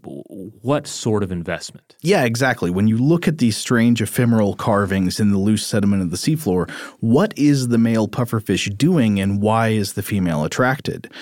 what sort of investment? Yeah, exactly. When you look at these strange ephemeral carvings in the loose sediment of the seafloor, what is the male pufferfish doing and why is the female attracted?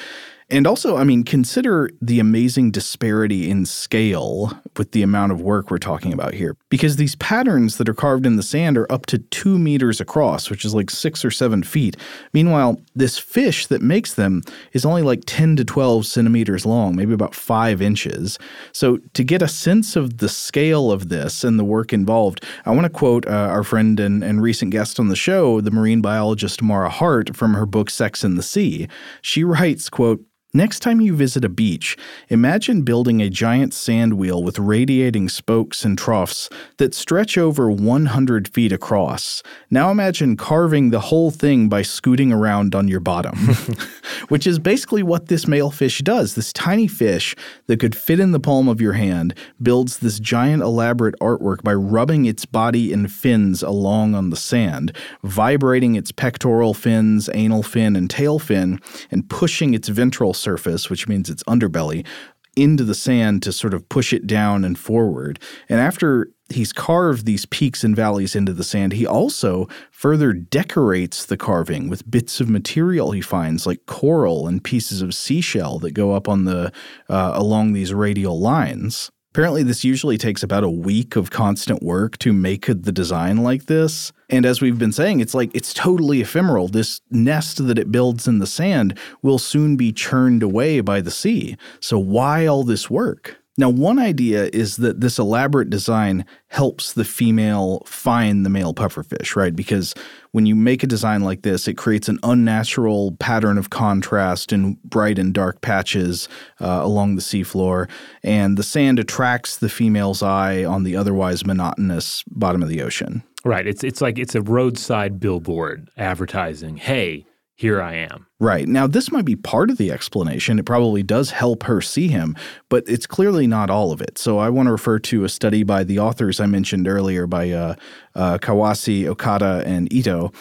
And also, I mean, consider the amazing disparity in scale with the amount of work we're talking about here. Because these patterns that are carved in the sand are up to two meters across, which is like six or seven feet. Meanwhile, this fish that makes them is only like 10 to 12 centimeters long, maybe about five inches. So, to get a sense of the scale of this and the work involved, I want to quote uh, our friend and, and recent guest on the show, the marine biologist Marah Hardt, from her book Sex in the Sea. She writes, quote, Next time you visit a beach, imagine building a giant sand wheel with radiating spokes and troughs that stretch over 100 feet across. Now imagine carving the whole thing by scooting around on your bottom, [LAUGHS] which is basically what this male fish does. This tiny fish that could fit in the palm of your hand builds this giant elaborate artwork by rubbing its body and fins along on the sand, vibrating its pectoral fins, anal fin, and tail fin, and pushing its ventral surface, which means its underbelly, into the sand to sort of push it down and forward. And after he's carved these peaks and valleys into the sand, he also further decorates the carving with bits of material he finds, like coral and pieces of seashell that go up on the uh, along these radial lines. Apparently, this usually takes about a week of constant work to make the design like this. And as we've been saying, it's like it's totally ephemeral. This nest that it builds in the sand will soon be churned away by the sea. So, why all this work? Now, one idea is that this elaborate design helps the female find the male pufferfish, right? Because when you make a design like this, it creates an unnatural pattern of contrast in bright and dark patches uh, along the seafloor, and the sand attracts the female's eye on the otherwise monotonous bottom of the ocean. Right. It's it's like it's a roadside billboard advertising, "Hey, here I am. Right. Now, this might be part of the explanation. It probably does help her see him, but it's clearly not all of it. So I want to refer to a study by the authors I mentioned earlier by uh, uh, Okada, and Ito.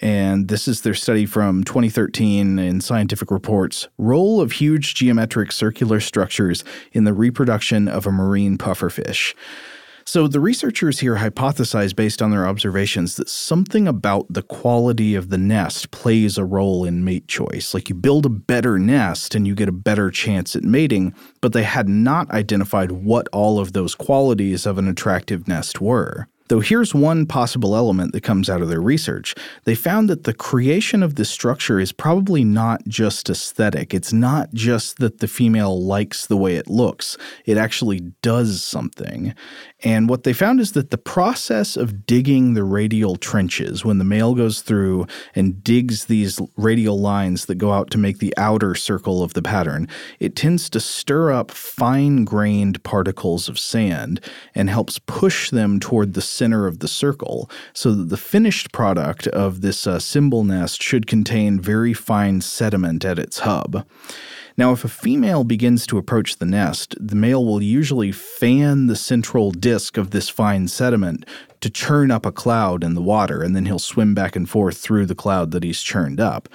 And this is their study from 2013 in Scientific Reports Role of Huge Geometric Circular Structures in the Reproduction of a Marine Pufferfish. So the researchers here hypothesize based on their observations that something about the quality of the nest plays a role in mate choice. Like you build a better nest and you get a better chance at mating, but they had not identified what all of those qualities of an attractive nest were. Though here's one possible element that comes out of their research. They found that the creation of this structure is probably not just aesthetic. It's not just that the female likes the way it looks, it actually does something. And what they found is that the process of digging the radial trenches, when the male goes through and digs these radial lines that go out to make the outer circle of the pattern, it tends to stir up fine grained particles of sand and helps push them toward the center of the circle so that the finished product of this uh, nest should contain very fine sediment at its hub. Now, if a female begins to approach the nest, the male will usually fan the central disk of this fine sediment to churn up a cloud in the water, and then he'll swim back and forth through the cloud that he's churned up.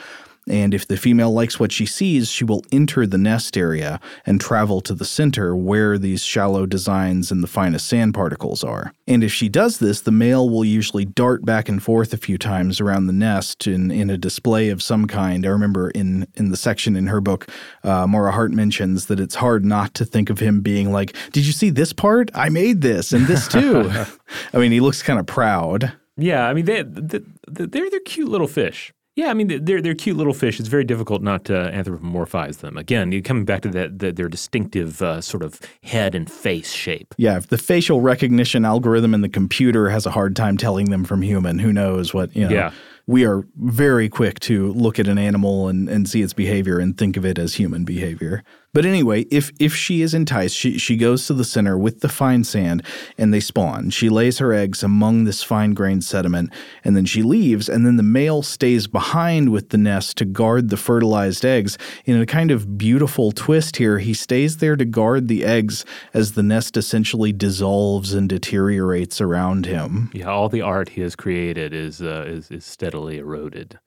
And if the female likes what she sees, she will enter the nest area and travel to the center where these shallow designs and the finest sand particles are. And if she does this, the male will usually dart back and forth a few times around the nest in, in a display of some kind. I remember in, in the section in her book, uh, Marah Hardt mentions that it's hard not to think of him being like, Did you see this part? I made this and this too. [LAUGHS] I mean, he looks kind of proud. Yeah, I mean, they, they, they're, they're cute little fish. Yeah, I mean they're they're cute little fish. It's very difficult not to anthropomorphize them. Again, you coming back to that, that their distinctive uh, sort of head and face shape. Yeah, if the facial recognition algorithm in the computer has a hard time telling them from human, who knows what you know. Yeah. We are very quick to look at an animal and, and see its behavior and think of it as human behavior. But anyway, if if she is enticed, she she goes to the center with the fine sand and they spawn. She lays her eggs among this fine grained sediment and then she leaves and then the male stays behind with the nest to guard the fertilized eggs. In a kind of beautiful twist here, he stays there to guard the eggs as the nest essentially dissolves and deteriorates around him. Yeah, all the art he has created is uh, is, is steadily eroded.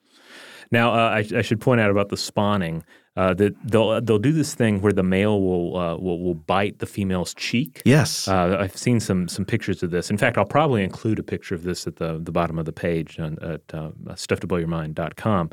Now, uh, I, I, should point out about the spawning uh, that they'll they'll do this thing where the male will uh, will, will bite the female's cheek. Yes, uh, I've seen some some pictures of this. In fact, I'll probably include a picture of this at the the bottom of the page on, at uh, stufftoblowyourmind.com.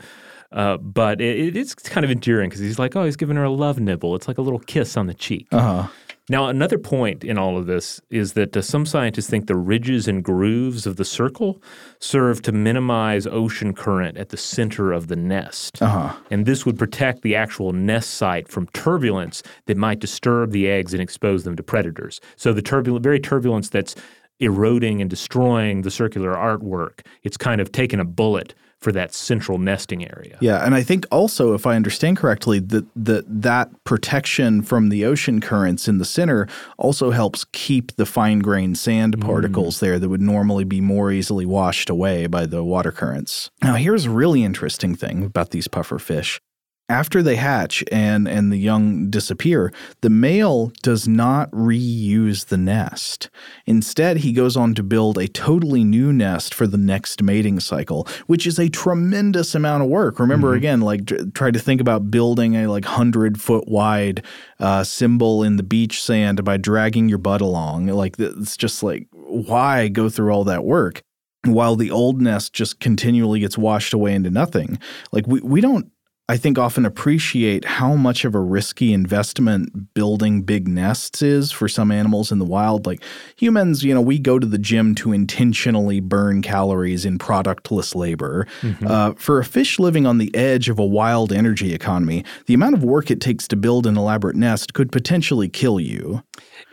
Uh, but it, it's kind of endearing because he's like, oh, he's giving her a love nibble. It's like a little kiss on the cheek. Uh-huh. Now, another point in all of this is that uh, some scientists think the ridges and grooves of the circle serve to minimize ocean current at the center of the nest. Uh-huh. And this would protect the actual nest site from turbulence that might disturb the eggs and expose them to predators. So, the turbulent, very turbulence that's eroding and destroying the circular artwork, it's kind of taken a bullet for that central nesting area. Yeah, and I think also, if I understand correctly, that that that protection from the ocean currents in the center also helps keep the fine grained sand particles mm. there that would normally be more easily washed away by the water currents. Now, here's a really interesting thing about these puffer fish after they hatch and and the young disappear, the male does not reuse the nest. Instead, he goes on to build a totally new nest for the next mating cycle, which is a tremendous amount of work. Remember mm-hmm. again, like try to think about building a like hundred foot wide uh, symbol in the beach sand by dragging your butt along. Like it's just like why go through all that work? while the old nest just continually gets washed away into nothing. Like we, we don't I think often appreciate how much of a risky investment building big nests is for some animals in the wild. Like humans, you know, we go to the gym to intentionally burn calories in productless labor. Mm-hmm. Uh, for a fish living on the edge of a wild energy economy, the amount of work it takes to build an elaborate nest could potentially kill you.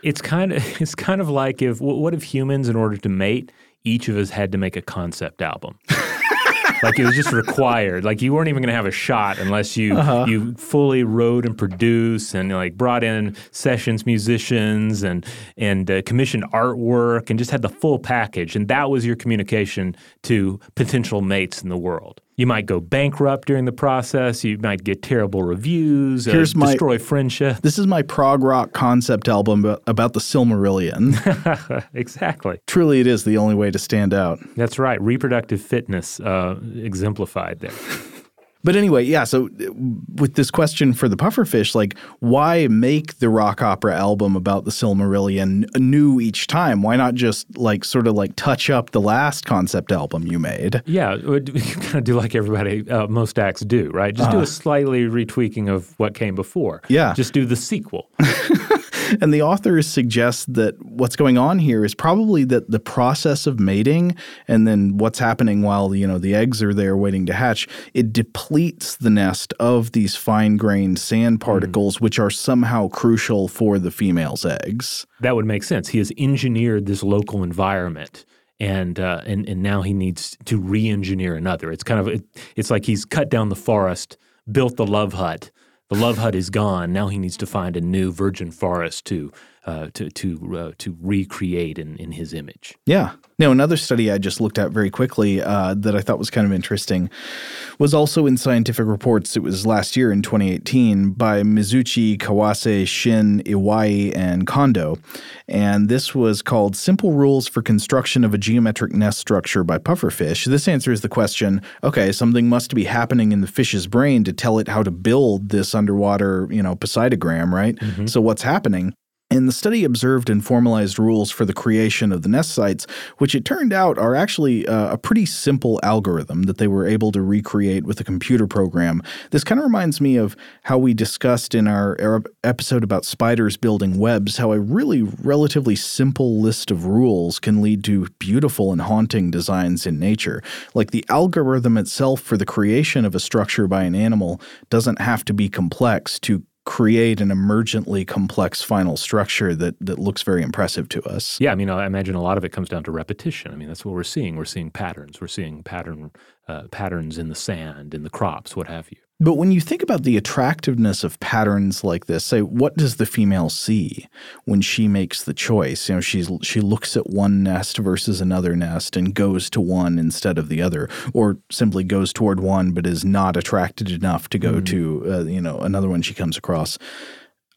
It's kind of [LAUGHS] it's kind of like if what if humans, in order to mate, each of us had to make a concept album. [LAUGHS] like it was just required. Like you weren't even going to have a shot unless you uh-huh. you fully wrote and produced and like brought in sessions musicians and and uh, commissioned artwork and just had the full package. And that was your communication to potential mates in the world. You might go bankrupt during the process. You might get terrible reviews. Here's uh, my, destroy friendship. This is my prog rock concept album about the Silmarillion. [LAUGHS] exactly. Truly, it is the only way to stand out. That's right. Reproductive fitness uh, exemplified there. But anyway, yeah. So with this question for the pufferfish, like why make the rock opera album about the Silmarillion new each time? Why not just like sort of like touch up the last concept album you made? Yeah, [LAUGHS] you kind of do like everybody, uh, most acts do, right? Just uh, do a uh-huh. slightly retweaking of what came before. Yeah. Just do the sequel. [LAUGHS] and the authors suggest that what's going on here is probably that the process of mating and then what's happening while you know the eggs are there waiting to hatch, it depletes the nest of these fine-grained sand hmm. particles, mm. which are somehow crucial for the female's eggs. That would make sense. He has engineered this local environment and uh, and and now he needs to re-engineer another. It's kind of it, it's like he's cut down the forest, built the love hut, the love hut is gone. Now he needs to find a new virgin forest to uh, to to uh, to recreate in, in his image. Yeah. Now, another study I just looked at very quickly uh, that I thought was kind of interesting was also in Scientific Reports. It was last year in 2018 by Mizuuchi, Kawase, Shin, Iwai, and Kondo. And this was called Simple Rules for Construction of a Geometric Nest Structure by Pufferfish. This answers the question okay, something must be happening in the fish's brain to tell it how to build this underwater, you know, poseidogram, right? Mm-hmm. So, what's happening? And the study observed and formalized rules for the creation of the nest sites, which it turned out are actually uh, a pretty simple algorithm that they were able to recreate with a computer program. This kind of reminds me of how we discussed in our episode about spiders building webs, how a really relatively simple list of rules can lead to beautiful and haunting designs in nature. Like the algorithm itself for the creation of a structure by an animal doesn't have to be complex to create an emergently complex final structure that that looks very impressive to us. Yeah, I mean, I imagine a lot of it comes down to repetition. I mean, that's what we're seeing. We're seeing patterns. We're seeing pattern uh, patterns in the sand, in the crops, what have you. But when you think about the attractiveness of patterns like this, say what does the female see when she makes the choice? You know, she's she looks at one nest versus another nest and goes to one instead of the other, or simply goes toward one but is not attracted enough to go mm. to uh, you know another one she comes across.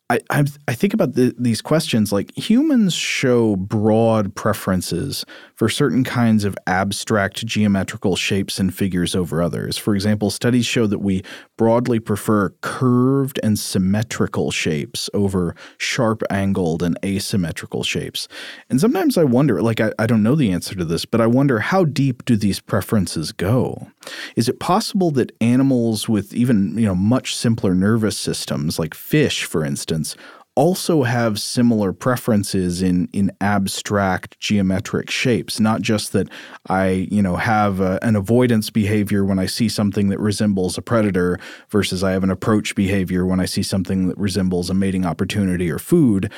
I, I, I think about the, these questions like humans show broad preferences for certain kinds of abstract geometrical shapes and figures over others. For example, studies show that we broadly prefer curved and symmetrical shapes over sharp angled and asymmetrical shapes. And sometimes I wonder, like, I, I don't know the answer to this, but I wonder how deep do these preferences go? Is it possible that animals with even, you know, much simpler nervous systems, like fish, for instance, also have similar preferences in in abstract geometric shapes not just that i you know have a, an avoidance behavior when i see something that resembles a predator versus i have an approach behavior when i see something that resembles a mating opportunity or food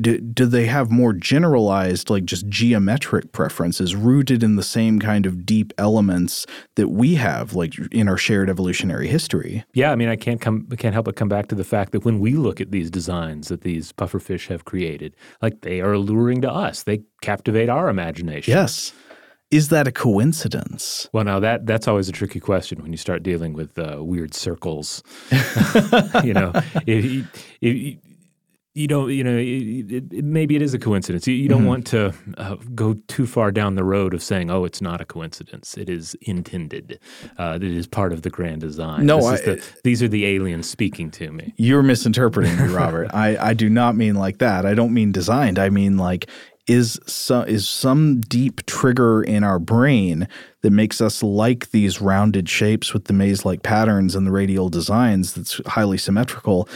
do, do they have more generalized like just geometric preferences rooted in the same kind of deep elements that we have like in our shared evolutionary history yeah i mean i can't come I can't help but come back to the fact that when we look at these designs that these pufferfish have created like they are alluring to us they captivate our imagination yes is that a coincidence? Well, now that that's always a tricky question when you start dealing with uh, weird circles. [LAUGHS] [LAUGHS] you know, if, if, you don't, you know, it, it, maybe it is a coincidence. You, you don't mm-hmm. want to uh, go too far down the road of saying, "Oh, it's not a coincidence. It is intended. Uh, it is part of the grand design." No, I, the, these are the aliens speaking to me. You're misinterpreting me, Robert. I, I do not mean like that. I don't mean designed. I mean like is some is some deep trigger in our brain that makes us like these rounded shapes with the maze-like patterns and the radial designs that's highly symmetrical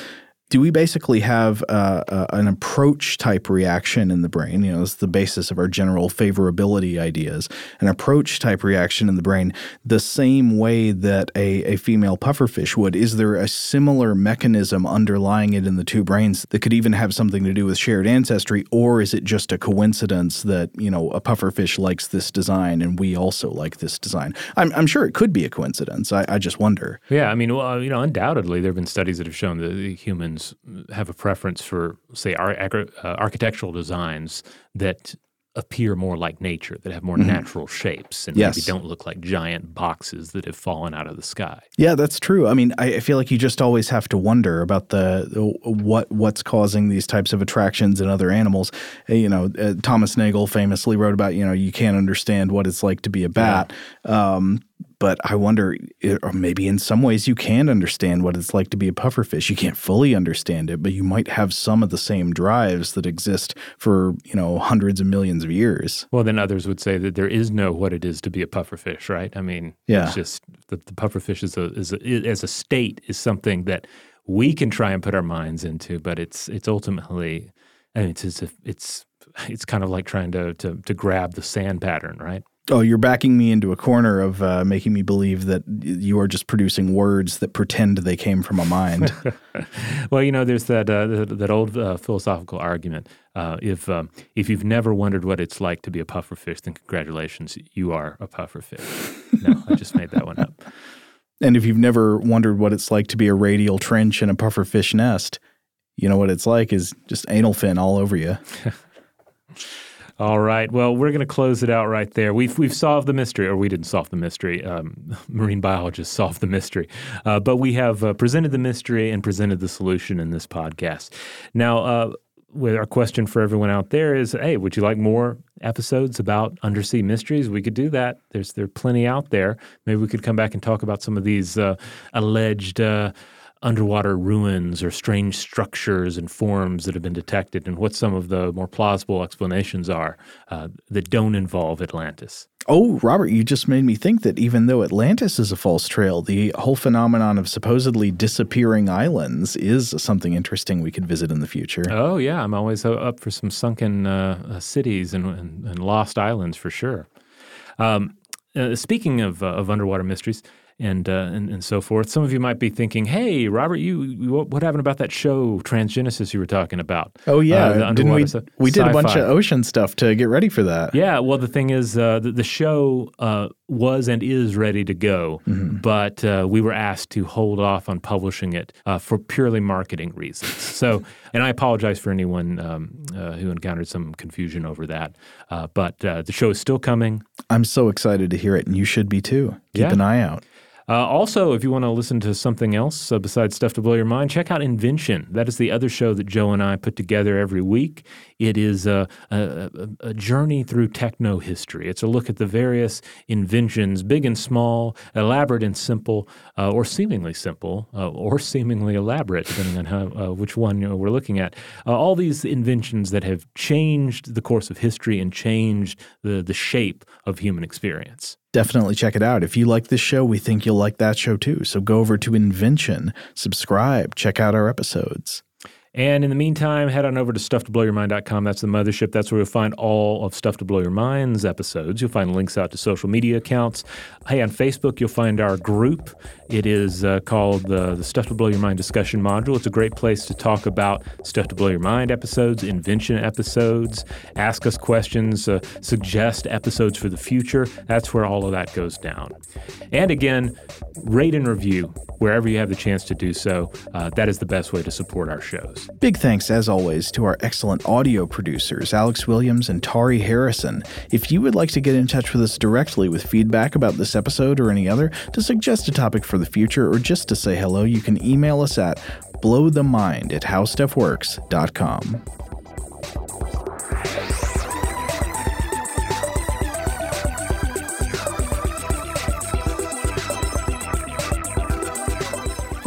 do we basically have uh, uh, an approach type reaction in the brain? You know, it's the basis of our general favorability ideas. An approach type reaction in the brain, the same way that a, a female pufferfish would. Is there a similar mechanism underlying it in the two brains that could even have something to do with shared ancestry, or is it just a coincidence that you know a pufferfish likes this design and we also like this design? I'm, I'm sure it could be a coincidence. I, I just wonder. Yeah, I mean, well, you know, undoubtedly there have been studies that have shown that humans humans have a preference for, say, ar- uh, architectural designs that appear more like nature, that have more mm-hmm. natural shapes, and yes. maybe don't look like giant boxes that have fallen out of the sky. Yeah, that's true. I mean, I feel like you just always have to wonder about the, the what what's causing these types of attractions in other animals. Uh, you know, uh, Thomas Nagel famously wrote about you know you can't understand what it's like to be a bat. Yeah. Um, but I wonder, eh, or maybe in some ways you can understand what it's like to be a pufferfish. You can't fully understand it, but you might have some of the same drives that exist for you know hundreds of millions of years. Well, then others would say that there is no what it is to be a pufferfish, right? I mean, yeah. it's just the, the pufferfish is a, is a, as a state is something that we can try and put our minds into, but it's it's ultimately, I mean, it's it's it's, it's kind of like trying to, to to grab the sand pattern, right? Oh, you're backing me into a corner of uh, making me believe that you are just producing words that pretend they came from a mind. [LAUGHS] well, you know, there's that uh, that, old uh, philosophical argument. Uh, if um, if you've never wondered what it's like to be a pufferfish, then congratulations, you are a pufferfish. no, I just made that one up. [LAUGHS] And if you've never wondered what it's like to be a radial trench in a pufferfish nest, you know what it's like is just anal fin all over you. [LAUGHS] All right. Well, we're going to close it out right there. We've we've solved the mystery, or we didn't solve the mystery. Um, [LAUGHS] marine biologists solved the mystery, uh, but we have uh, presented the mystery and presented the solution in this podcast. Now, uh, our question for everyone out there is, hey, would you like more episodes about undersea mysteries? We could do that. There's there are plenty out there. Maybe we could come back and talk about some of these uh, alleged uh, underwater ruins or strange structures and forms that have been detected and what some of the more plausible explanations are uh, that don't involve Atlantis. Oh, Robert, you just made me think that even though Atlantis is a false trail, the whole phenomenon of supposedly disappearing islands is something interesting we could visit in the future. Oh, yeah. I'm always up for some sunken uh, uh, cities and, and, and, lost islands for sure. Um, uh, speaking of, uh, of underwater mysteries, and, uh, and and so forth. Some of you might be thinking, "Hey, Robert, you what happened about that show Transgenesis you were talking about?" Oh yeah, uh, didn't we? Stuff? We did Sci-fi. a bunch of ocean stuff to get ready for that. Yeah, well, the thing is, uh, the, the, show uh, was and is ready to go, mm-hmm. but uh, we were asked to hold off on publishing it uh, for purely marketing reasons. [LAUGHS] So, and I apologize for anyone um, who encountered some confusion over that. but the show is still coming. I'm so excited to hear it, and you should be too. Keep yeah. an eye out. Uh, also, if you want to listen to something else uh, besides Stuff to Blow Your Mind, check out Invention. That is the other show that Joe and I put together every week. It is a, a, a journey through techno history. It's a look at the various inventions, big and small, elaborate and simple, uh, or seemingly simple, uh, or seemingly elaborate, depending on how, uh, which one you know, we're looking at. Uh, all these inventions that have changed the course of history and changed the, the shape of human experience definitely check it out. If you like this show, we think you'll like that show too. So go over to Invention, subscribe, check out our episodes. And in the meantime, head on over to stufftoblowyourmind.com. That's the mothership. That's where you'll find all of Stuff to Blow Your Mind's episodes. You'll find links out to social media accounts. Hey, on Facebook, you'll find our group. It is uh, called the Stuff to Blow Your Mind discussion module. It's a great place to talk about Stuff to Blow Your Mind episodes, invention episodes, ask us questions, uh, suggest episodes for the future. That's where all of that goes down. And again, rate and review wherever you have the chance to do so. Uh, that is the best way to support our shows. Big thanks, as always, to our excellent audio producers, Alex Williams and Tari Harrison. If you would like to get in touch with us directly with feedback about this episode or any other, to suggest a topic for the future, or just to say hello, you can email us at blowthemind at howstuffworks.com.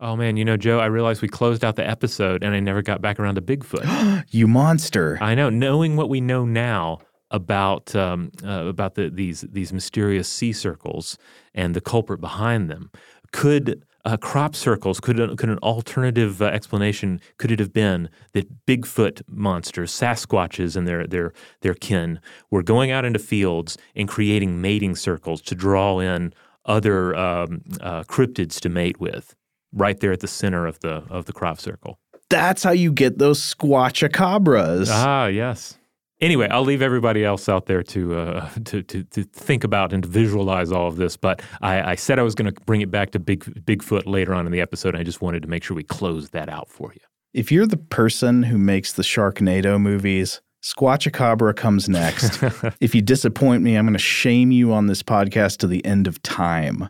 Oh man, you know, Joe, I realized we closed out the episode and I never got back around to Bigfoot. [GASPS] you monster! I know. Knowing what we know now about um, uh, about the, these these mysterious sea circles and the culprit behind them, could uh, crop circles could could an alternative uh, explanation could it have been that Bigfoot monsters, Sasquatches, and their their their kin were going out into fields and creating mating circles to draw in other um, uh, cryptids to mate with? Right there at the center of the of the crop circle. That's how you get those squatchacabras. Ah, yes. Anyway, I'll leave everybody else out there to, uh, [LAUGHS] to, to, to think about and to visualize all of this. But I, I said I was going to bring it back to Big Bigfoot later on in the episode. And I just wanted to make sure we closed that out for you. If you're the person who makes the Sharknado movies, Squatchacabra comes next. [LAUGHS] if you disappoint me, I'm going to shame you on this podcast to the end of time.